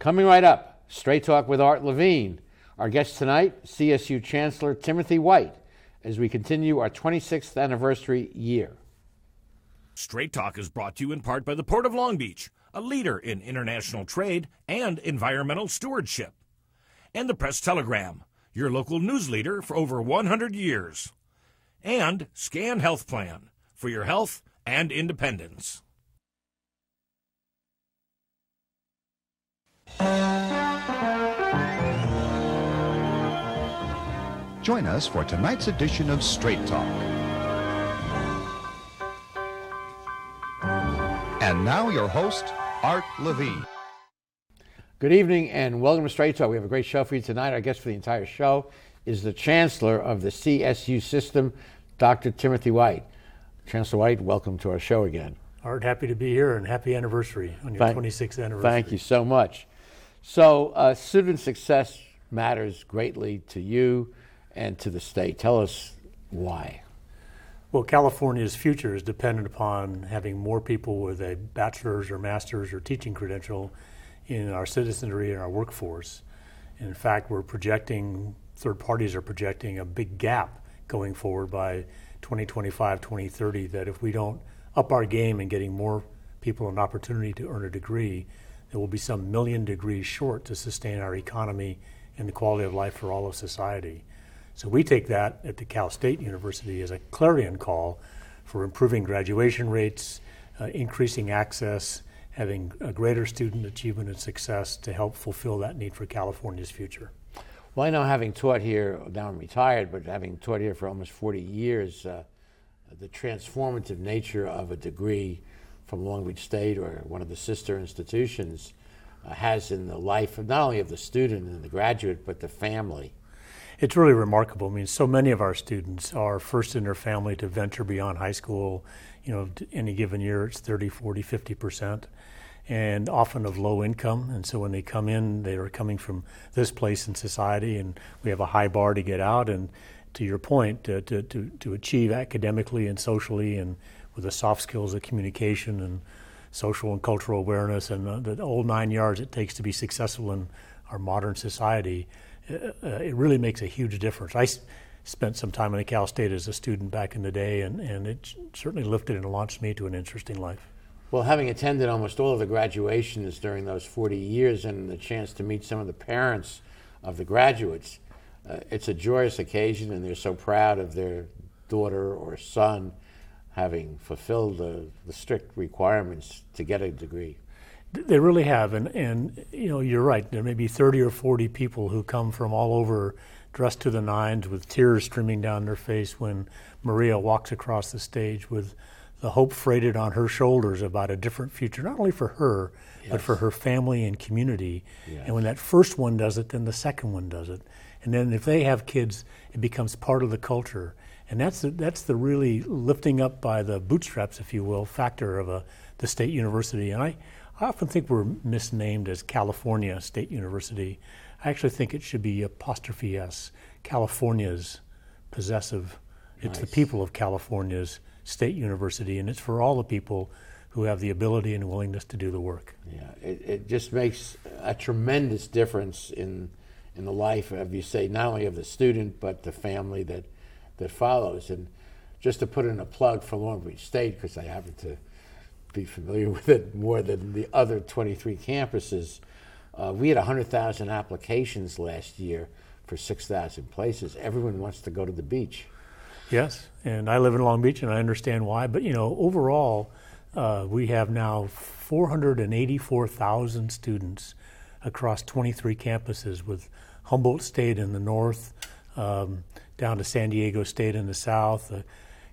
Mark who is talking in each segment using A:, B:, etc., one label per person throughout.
A: Coming right up, Straight Talk with Art Levine. Our guest tonight, CSU Chancellor Timothy White, as we continue our 26th anniversary year.
B: Straight Talk is brought to you in part by the Port of Long Beach, a leader in international trade and environmental stewardship, and the Press Telegram, your local news leader for over 100 years, and Scan Health Plan for your health and independence.
C: Join us for tonight's edition of Straight Talk. And now, your host, Art Levine.
A: Good evening and welcome to Straight Talk. We have a great show for you tonight. Our guest for the entire show is the Chancellor of the CSU system, Dr. Timothy White. Chancellor White, welcome to our show again.
D: Art, happy to be here and happy anniversary on your
A: Thank-
D: 26th anniversary.
A: Thank you so much. So, uh, student success matters greatly to you and to the state. Tell us why.
D: Well, California's future is dependent upon having more people with a bachelor's or master's or teaching credential in our citizenry and our workforce. In fact, we're projecting, third parties are projecting a big gap going forward by 2025, 2030, that if we don't up our game in getting more people an opportunity to earn a degree, there will be some million degrees short to sustain our economy and the quality of life for all of society. So we take that at the Cal State University as a clarion call for improving graduation rates, uh, increasing access, having a greater student achievement and success to help fulfill that need for California's future.
A: Well, I know having taught here, now I'm retired, but having taught here for almost 40 years, uh, the transformative nature of a degree from Long Beach State or one of the sister institutions uh, has in the life of not only of the student and the graduate, but the family.
D: It's really remarkable. I mean, so many of our students are first in their family to venture beyond high school. You know, any given year it's 30, 40, 50 percent, and often of low income. And so when they come in, they are coming from this place in society, and we have a high bar to get out. And to your point, to, to, to, to achieve academically and socially, and with the soft skills of communication and social and cultural awareness, and the, the whole nine yards it takes to be successful in our modern society uh, it really makes a huge difference. I s- spent some time in Cal State as a student back in the day, and, and it certainly lifted and launched me to an interesting life.
A: Well, having attended almost all of the graduations during those 40 years and the chance to meet some of the parents of the graduates, uh, it's a joyous occasion, and they're so proud of their daughter or son having fulfilled the, the strict requirements to get a degree.
D: They really have, and, and you know you're right. There may be 30 or 40 people who come from all over, dressed to the nines, with tears streaming down their face when Maria walks across the stage with the hope freighted on her shoulders about a different future, not only for her, but for her family and community. And when that first one does it, then the second one does it, and then if they have kids, it becomes part of the culture. And that's the, that's the really lifting up by the bootstraps, if you will, factor of a, the state university. And I, I often think we're misnamed as California State University. I actually think it should be apostrophe S, California's possessive. It's the people of California's State University, and it's for all the people who have the ability and willingness to do the work.
A: Yeah, it, it just makes a tremendous difference in in the life of you say not only of the student but the family that that follows. And just to put in a plug for Long Beach State because I happen to be familiar with it more than the other 23 campuses. Uh, we had 100,000 applications last year for 6,000 places. Everyone wants to go to the beach.
D: Yes, and I live in Long Beach, and I understand why. But you know, overall, uh, we have now 484,000 students across 23 campuses, with Humboldt State in the north, um, down to San Diego State in the south, the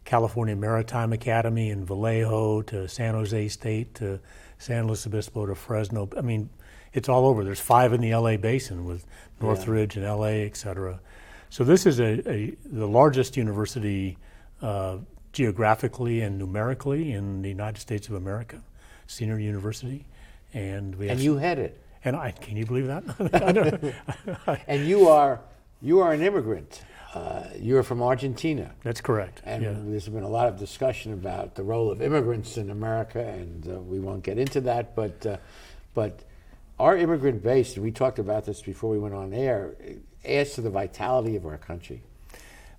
D: California Maritime Academy in Vallejo to San Jose State to San Luis Obispo to Fresno. I mean, it's all over. There's five in the LA basin with Northridge and LA, et cetera. So this is a, a the largest university uh, geographically and numerically in the United States of America, senior university, and we
A: And you head it.
D: and I can you believe that?
A: And you are you are an immigrant. Uh, you're from Argentina.
D: that's correct.
A: And
D: yeah.
A: there's been a lot of discussion about the role of immigrants in America, and uh, we won't get into that. But uh, but our immigrant base, and we talked about this before we went on air, adds to the vitality of our country.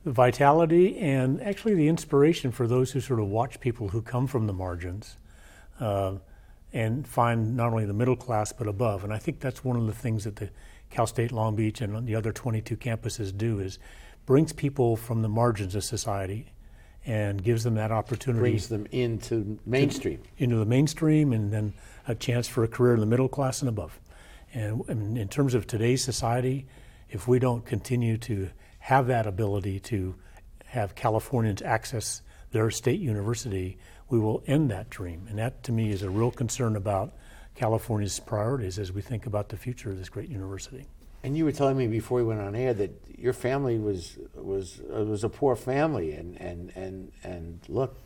D: The vitality and actually the inspiration for those who sort of watch people who come from the margins uh, and find not only the middle class but above. And I think that's one of the things that the Cal State Long Beach and the other 22 campuses do is brings people from the margins of society and gives them that opportunity.
A: Brings them into mainstream.
D: into the mainstream and then a chance for a career in the middle class and above. And, and in terms of today's society, if we don't continue to have that ability to have Californians access their state university, we will end that dream. And that to me is a real concern about California's priorities as we think about the future of this great university.
A: And you were telling me before we went on air that your family was was uh, was a poor family, and and and and look.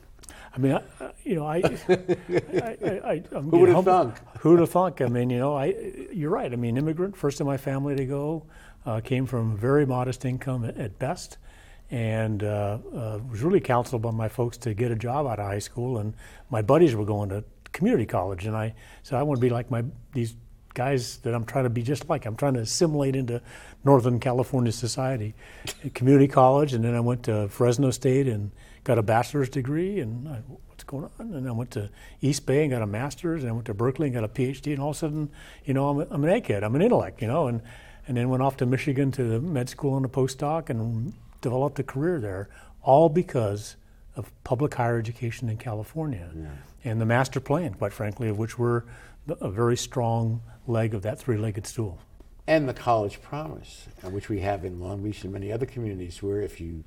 D: I mean, I, you know, I, I, I, I
A: who would have thunk?
D: Who would have thunk? I mean, you know, I, you're right. I mean, immigrant, first in my family to go, uh, came from very modest income at, at best, and uh, uh, was really counseled by my folks to get a job out of high school. And my buddies were going to community college, and I said I want to be like my these guys that I'm trying to be just like. I'm trying to assimilate into Northern California society. community college, and then I went to Fresno State and got a bachelor's degree. And I, what's going on? And I went to East Bay and got a master's, and I went to Berkeley and got a PhD. And all of a sudden, you know, I'm, a, I'm an egghead. I'm an intellect, you know, and and then went off to Michigan to the med school and a postdoc and developed a career there, all because of public higher education in California yeah. and the master plan, quite frankly, of which we're a very strong leg of that three-legged stool.
A: And the college promise, uh, which we have in Long Beach and many other communities, where if you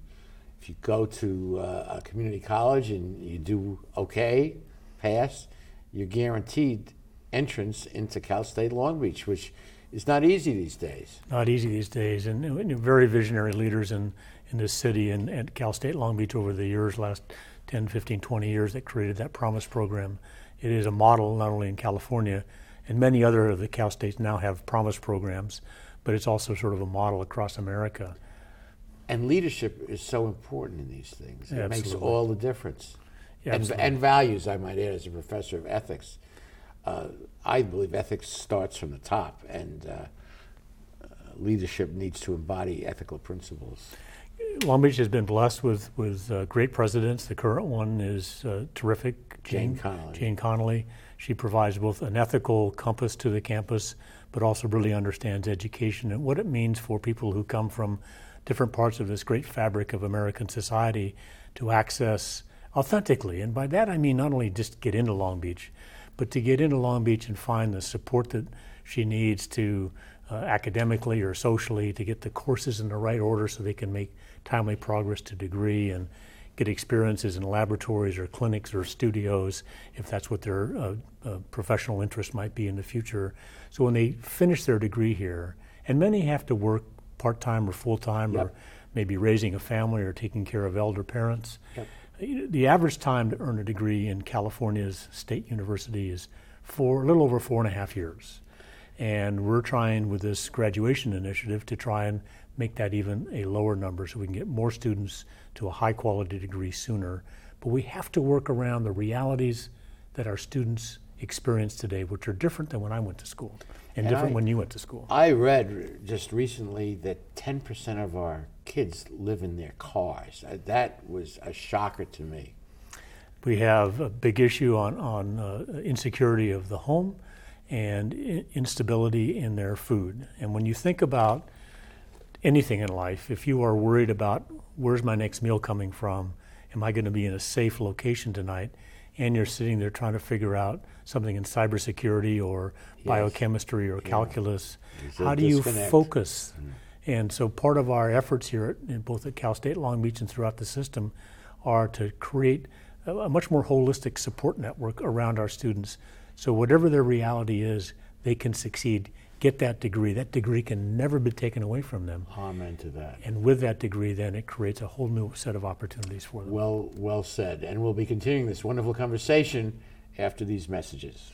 A: if you go to uh, a community college and you do okay, pass, you're guaranteed entrance into Cal State Long Beach, which is not easy these days.
D: Not easy these days, and, and very visionary leaders in, in this city and at Cal State Long Beach over the years, last 10, 15, 20 years, that created that Promise program. It is a model not only in California, and many other of the Cal States now have Promise programs, but it's also sort of a model across America.
A: And leadership is so important in these things. It makes all the difference.
D: Yeah,
A: and, and, values, I might add, as a professor of ethics. Uh, I believe ethics starts from the top, and uh, uh, leadership needs to embody ethical principles.
D: Long Beach has been blessed with with uh, great presidents. The current one is uh, terrific,
A: Jane, Conoley.
D: Jane Conoley. She provides both an ethical compass to the campus, but also really understands education and what it means for people who come from different parts of this great fabric of American society to access authentically. And by that I mean not only just get into Long Beach, but to get into Long Beach and find the support that she needs to uh, academically or socially to get the courses in the right order so they can make timely progress to degree and get experiences in laboratories or clinics or studios if that's what their uh, uh, professional interest might be in the future. So when they finish their degree here, and many have to work part time or full time yep. or maybe raising a family or taking care of elder parents. Yep. The average time to earn a degree in California's state university is for a little over four and a half years. And we're trying with this graduation initiative to try and make that even a lower number so we can get more students to a high quality degree sooner. But we have to work around the realities that our students experience today, which are different than when I went to school and, and different I, when you went to school.
A: I read just recently that 10% of our kids live in their cars. Uh, that was a shocker to me.
D: We have a big issue on, on uh, insecurity of the home and instability in their food. And when you think about anything in life, if you are worried about where's my next meal coming from, am I going to be in a safe location tonight, and you're sitting there trying to figure out something in cybersecurity or yes. biochemistry or yeah. calculus, how do you focus? Mm. And so part of our efforts here, at, both at Cal State Long Beach and throughout the system, are to create a, a much more holistic support network around our students. So whatever their reality is, they can succeed get that degree. That degree can never be taken away from them.
A: Amen to that.
D: And with that degree, then it creates a whole new set of opportunities for them.
A: Well, well said. And we'll be continuing this wonderful conversation after these messages.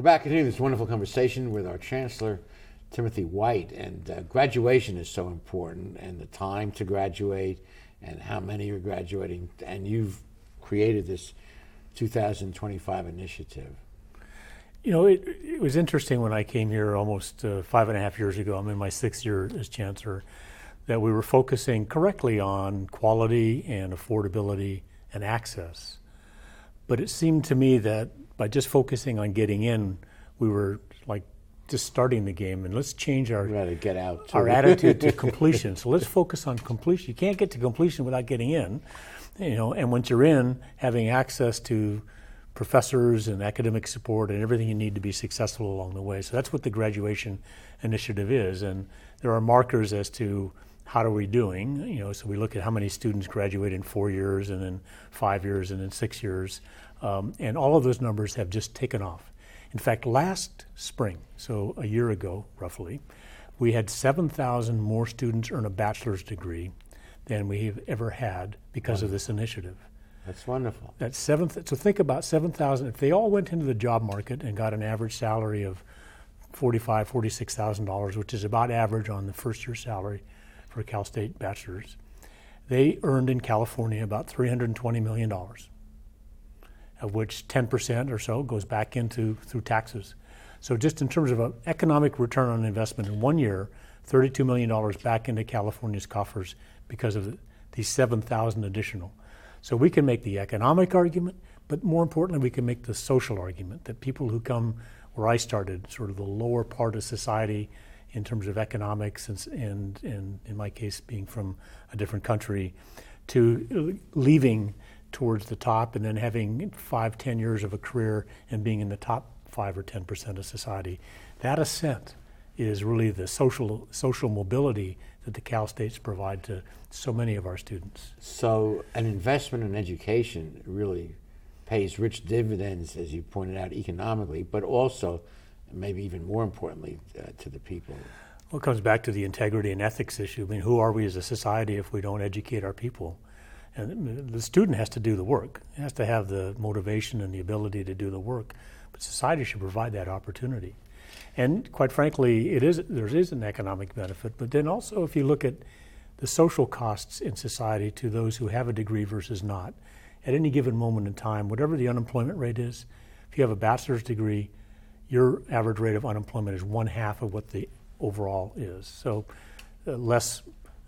A: We're back continuing this wonderful conversation with our Chancellor, Timothy White. And uh, graduation is so important, and the time to graduate, and how many are graduating. And you've created this 2025 initiative.
D: You know, it, it was interesting when I came here almost uh, five and a half years ago. I'm in my sixth year as Chancellor, that we were focusing correctly on quality and affordability and access. But it seemed to me that by just focusing on getting in, we were like just starting the game, and let's change our
A: get out
D: too. our attitude to completion. So let's focus on completion. You can't get to completion without getting in, you know. And once you're in, having access to professors and academic support and everything you need to be successful along the way. So that's what the graduation initiative is, and there are markers as to how are we doing? You know, so we look at how many students graduate in four years, and then five years, and then six years. Um, and all of those numbers have just taken off. In fact, last spring, so a year ago roughly, we had 7,000 more students earn a bachelor's degree than we have ever had because of this initiative.
A: That's wonderful.
D: That's seventh. So think about 7,000. If they all went into the job market and got an average salary of forty-five, forty-six thousand dollars, which is about average on the first year salary for Cal State bachelors, they earned in California about 320 million dollars of which 10% or so goes back into through taxes. So just in terms of an economic return on investment in one year, $32 million back into California's coffers because of these 7,000 additional. So we can make the economic argument, but more importantly, we can make the social argument that people who come where I started, sort of the lower part of society in terms of economics and, and, and in my case being from a different country, to leaving towards the top and then having five, ten years of a career and being in the top five or ten percent of society. That ascent is really the social social mobility that the Cal States provide to so many of our students.
A: So an investment in education really pays rich dividends, as you pointed out, economically, but also, maybe even more importantly, uh, to the people.
D: Well, it comes back to the integrity and ethics issue. I mean, who are we as a society if we don't educate our people? And the student has to do the work. He has to have the motivation and the ability to do the work. But society should provide that opportunity. And quite frankly, it is there is an economic benefit. But then also, if you look at the social costs in society to those who have a degree versus not, at any given moment in time, whatever the unemployment rate is, if you have a bachelor's degree, your average rate of unemployment is one half of what the overall is. So, uh, less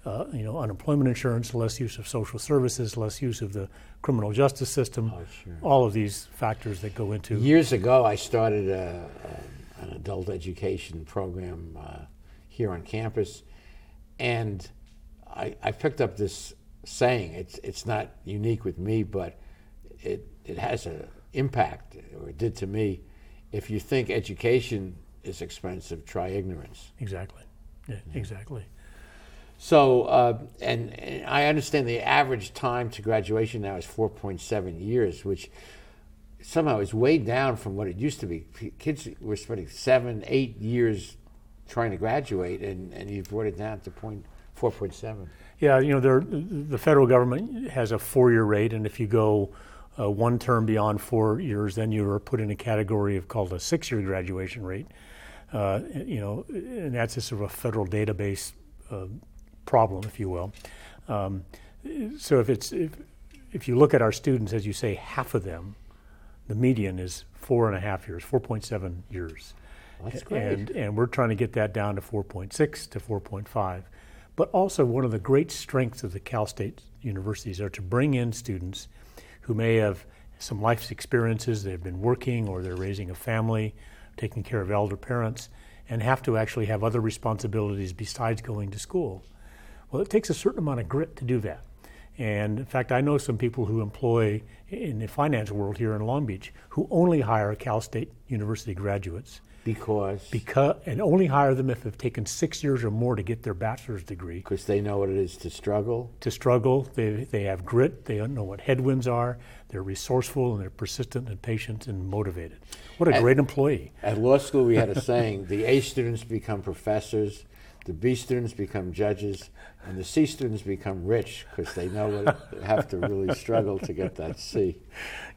D: uh, you know, unemployment insurance, less use of social services, less use of the criminal justice system. Oh, sure. All of these factors that go into.
A: Years ago, I started a, an adult education program uh, here on campus, and I, I picked up this saying. It's it's not unique with me, but it it has an impact, or it did to me. If you think education is expensive, try ignorance.
D: Exactly. Yeah, exactly.
A: So, uh, and, and I understand the average time to graduation now is 4.7 years, which somehow is way down from what it used to be. Kids were spending seven, eight years trying to graduate, and, and you've brought it down to point 4.7.
D: Yeah, you know, the federal government has a four-year rate, and if you go uh, one term beyond four years, then you are put in a category of called a six-year graduation rate. Uh, you know, and that's just sort of a federal database uh, problem, if you will. Um, so if it's if, if you look at our students, as you say, half of them, the median is four and a half years, 4.7 years.
A: That's great.
D: And, and we're trying to get that down to 4.6 to 4.5. But also, one of the great strengths of the Cal State universities are to bring in students who may have some life experiences, they've been working or they're raising a family, taking care of elder parents, and have to actually have other responsibilities besides going to school. Well, it takes a certain amount of grit to do that. And in fact, I know some people who employ in the finance world here in Long Beach who only hire Cal State University graduates
A: Because
D: because and only hire them if they've taken six years or more to get their bachelor's degree.
A: because they know what it is to struggle.
D: To struggle, they, they have grit, they know what headwinds are, they're resourceful, and they're persistent and patient and motivated. What a
A: And-
D: great employee.
A: At law school, we had a saying the A students become professors, the B students become judges, and the C students become rich because they know what they have to really struggle to get that C.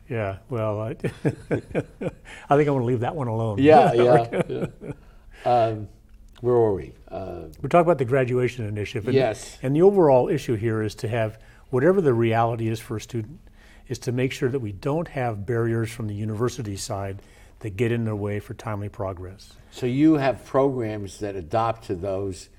D: Yeah, well, I, I think I'm going to leave that one alone.
A: Yeah, yeah. yeah. Um, where were we? Uh,
D: We're talking about the graduation initiative. And,
A: Yes.
D: And the overall issue here is to have whatever the reality is for a student, is to make sure that we don't have barriers from the university side that get in their way for timely progress.
A: so you have programs that adopt to those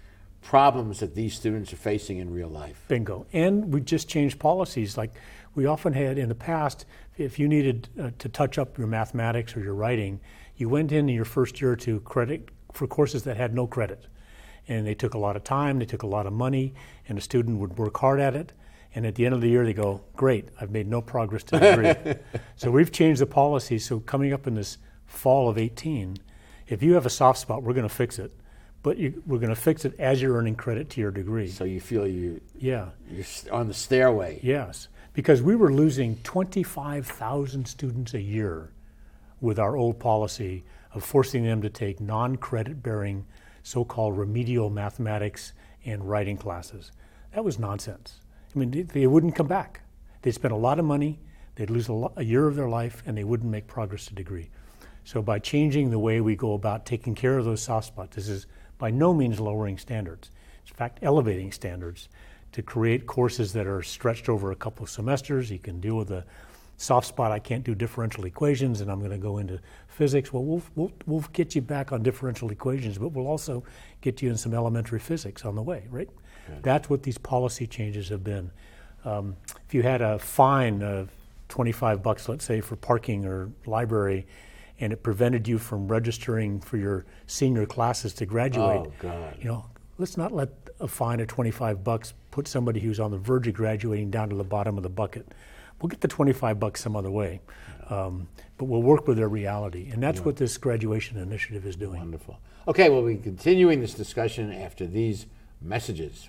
A: problems that these students are facing in real life.
D: Bingo. And we just changed policies. Like we often had in the past, if you needed uh, to touch up your mathematics or your writing, you went in your first year to credit for courses that had no credit. And they took a lot of time, they took a lot of money, and a student would work hard at it. And at the end of the year, they go, Great, I've made no progress to the degree. so we've changed the policy. So coming up in this fall of 18, if you have a soft spot, we're going to fix it. But you, we're going to fix it as you're earning credit to your degree.
A: So you feel you,
D: yeah.
A: you're on the stairway.
D: Yes, because we were losing 25,000 students a year with our old policy of forcing them to take non credit bearing so called remedial mathematics and writing classes. That was nonsense. I mean, they, they wouldn't come back. They'd spend a lot of money, they'd lose a, lo- a year of their life, and they wouldn't make progress to degree. So, by changing the way we go about taking care of those soft spots, this is by no means lowering standards. It's in fact elevating standards to create courses that are stretched over a couple of semesters. You can deal with a soft spot. I can't do differential equations, and I'm going to go into physics. Well, we'll we'll we'll get you back on differential equations, but we'll also get you in some elementary physics on the way, right? That's what these policy changes have been. Um, if you had a fine of 25 bucks, let's say, for parking or library, and it prevented you from registering for your senior classes to graduate,
A: Oh, God.
D: you know, let's not let a fine of 25 bucks put somebody who's on the verge of graduating down to the bottom of the bucket. We'll get the 25 bucks some other way, um, but we'll work with their reality, and that's what this graduation initiative is doing.
A: Wonderful. Okay, we'll be continuing this discussion after these messages.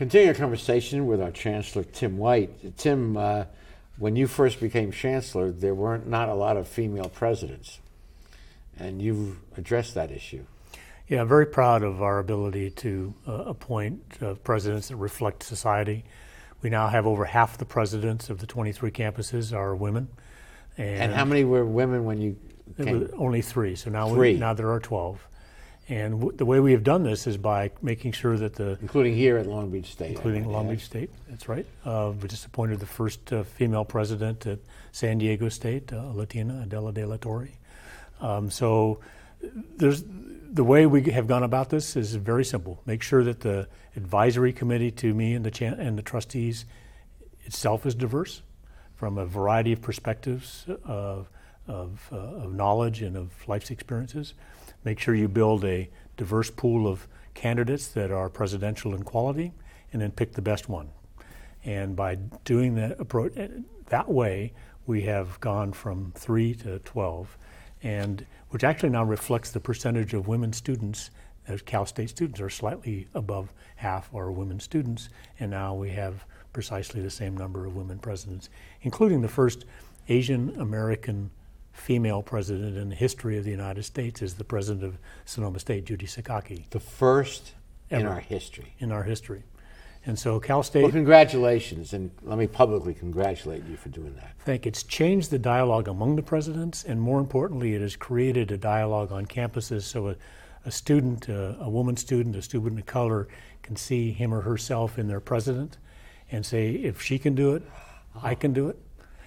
A: Continue our conversation with our Chancellor, Tim White. Tim, uh, when you first became Chancellor, there weren't not a lot of female presidents, and you've addressed that issue.
D: Yeah, I'm very proud of our ability to uh, appoint uh, presidents that reflect society. We now have over half the presidents of the 23 campuses are women.
A: And, and how many were women when you came?
D: Only three. So now,
A: three.
D: We, now there are 12. And w- the way we have done this is by making sure that the
A: including here at Long Beach State,
D: including Long Beach State. That's right. Uh, we just appointed the first uh, female president at San Diego State, uh, Latina Adela de la Torre. Um, so there's the way we have gone about this is very simple. Make sure that the advisory committee to me and the cha- and the trustees itself is diverse from a variety of perspectives of of, uh, of knowledge and of life's experiences make sure you build a diverse pool of candidates that are presidential in quality, and then pick the best one. And by doing that approach that way, we have gone from three to 12, and which actually now reflects the percentage of women students. As Cal State students are slightly above half are women students, and now we have precisely the same number of women presidents, including the first Asian American female president in the history of the United States is the president of Sonoma State, Judy Sakaki.
A: The first Ever in our history.
D: In our history. And so Cal State.
A: Well, congratulations, and let me publicly congratulate you for doing that.
D: Thank you. It's changed the dialogue among the presidents, and more importantly, it has created a dialogue on campuses so a, a student, a, a woman student, a student of color can see him or herself in their president and say, if she can do it, I can do it.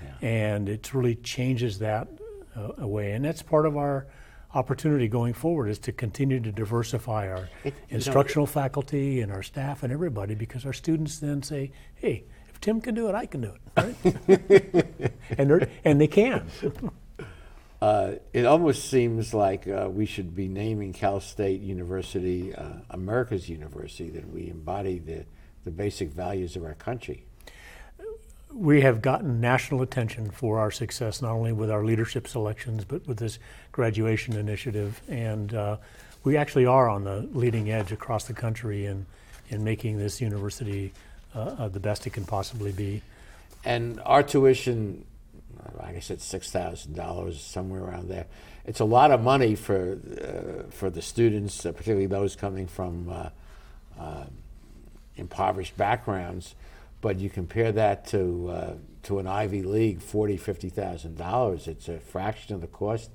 D: Yeah. And it really changes that uh, away. And that's part of our opportunity going forward is to continue to diversify our it, instructional know, faculty and our staff and everybody because our students then say, hey, if Tim can do it, I can do it. Right? and, and they can.
A: Uh, it almost seems like uh, we should be naming Cal State University uh, America's University, that we embody the, the basic values of our country
D: we have gotten national attention for our success, not only with our leadership selections, but with this graduation initiative. And uh, we actually are on the leading edge across the country in, in making this university uh, uh, the best it can possibly be.
A: And our tuition, like I said, six thousand dollars somewhere around there. It's a lot of money for uh, for the students, uh, particularly those coming from uh, impoverished backgrounds but you compare that to uh, to an Ivy League, forty, fifty thousand dollars. It's a fraction of the cost,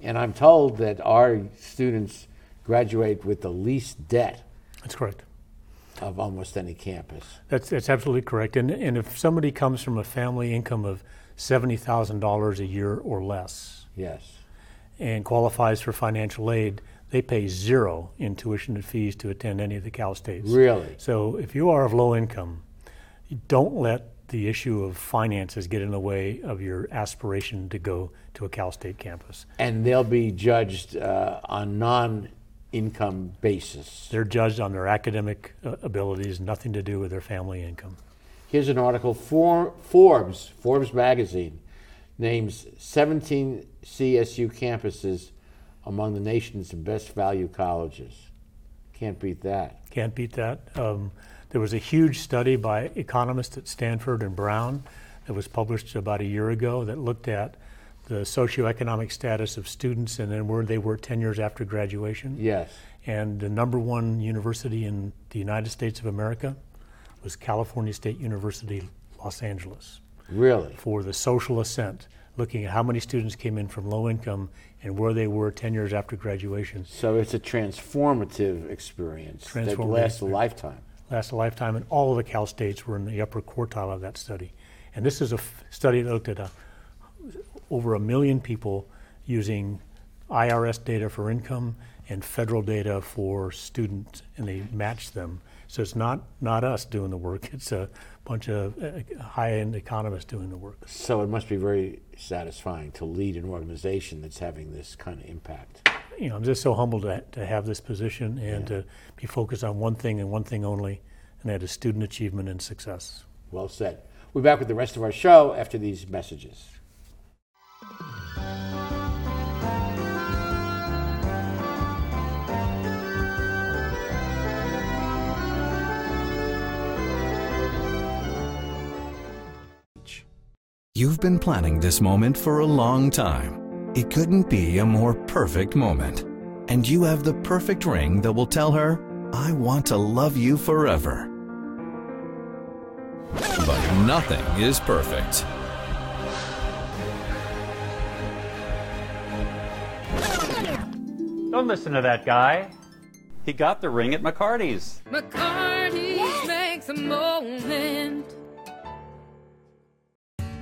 A: and I'm told that our students graduate with the least debt.
D: That's correct.
A: Of almost any campus.
D: That's that's absolutely correct. And and if somebody comes from a family income of seventy thousand dollars a year or less,
A: yes,
D: and qualifies for financial aid, they pay zero in tuition and fees to attend any of the Cal States.
A: Really?
D: So if you are of low income don't let the issue of finances get in the way of your aspiration to go to a Cal State campus.
A: And they'll be judged uh, on non income basis.
D: They're judged on their academic uh, abilities, nothing to do with their family income.
A: Here's an article for Forbes, Forbes magazine, names 17 CSU campuses among the nation's best value colleges. Can't beat that.
D: Can't beat that. Um, there was a huge study by economists at Stanford and Brown that was published about a year ago that looked at the socioeconomic status of students and then where they were 10 years after graduation.
A: Yes.
D: And the number one university in the United States of America was California State University, Los Angeles.
A: Really?
D: For the social ascent looking at how many students came in from low income and where they were 10 years after graduation.
A: So it's a transformative experience that
D: Transformative
A: lasts a lifetime.
D: Lasts a lifetime, and all of the Cal States were in the upper quartile of that study. And this is a f- study that looked at a, over a million people using IRS data for income and federal data for students, and they matched them. So it's not, not us doing the work, it's a bunch of uh, high end economists doing the work.
A: So it must be very satisfying to lead an organization that's having this kind of impact.
D: You know, I'm just so humbled to, to have this position and to be focused on one thing and one thing only, and that is student achievement and success.
A: Well said. We'll be back with the rest of our show after these messages.
E: You've been planning this moment for a long time. It couldn't be a more perfect moment. And you have the perfect ring that will tell her, I want to love you forever. But nothing is perfect.
F: Don't listen to that guy. He got the ring at McCarty's.
G: McCarty's makes a moment.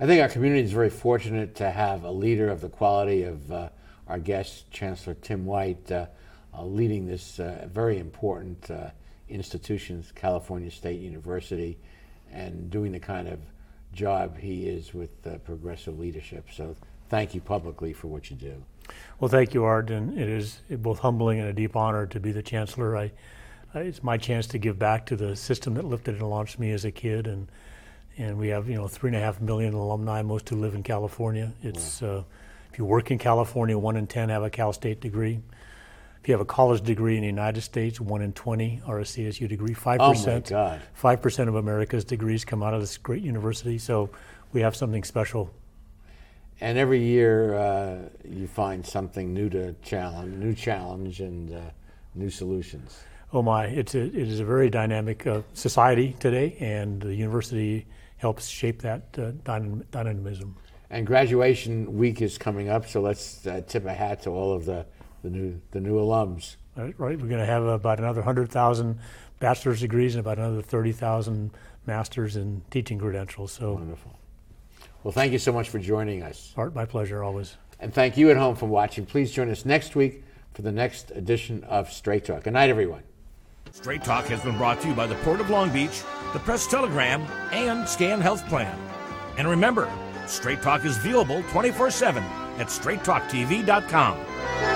A: I think our community is very fortunate to have a leader of the quality of uh, our guest, Chancellor Tim White, uh, uh, leading this uh, very important uh, institution, California State University, and doing the kind of job he is with uh, progressive leadership. So thank you publicly for what you do.
D: Well, thank you, Art, and it is both humbling and a deep honor to be the chancellor. I, it's my chance to give back to the system that lifted and launched me as a kid, and and we have you know three and a half million alumni, most who live in California. It's uh, if you work in California, one in ten have a Cal State degree. If you have a college degree in the United States, one in twenty are a CSU degree. Five
A: Oh, my
D: percent,
A: God.
D: five percent of America's degrees come out of this great university. So we have something special
A: And every year uh, you find something new to challenge, new challenge, and uh, new solutions.
D: Oh my! It's a, it is a very dynamic uh, society today, and the university helps shape that uh, dynamism.
A: And graduation week is coming up, so let's uh, tip a hat to all of the, the new the new alums.
D: Right, right. We're going to have about another hundred thousand bachelor's degrees and about another thirty thousand masters in teaching credentials. So
A: wonderful. Well, thank you so much for joining us.
D: Art, my pleasure always.
A: And thank you at home for watching. Please join us next week for the next edition of Straight Talk. Good night, everyone.
B: Straight Talk has been brought to you by the Port of Long Beach, the Press Telegram, and Scan Health Plan. And remember, Straight Talk is viewable 24 7 at straighttalktv.com.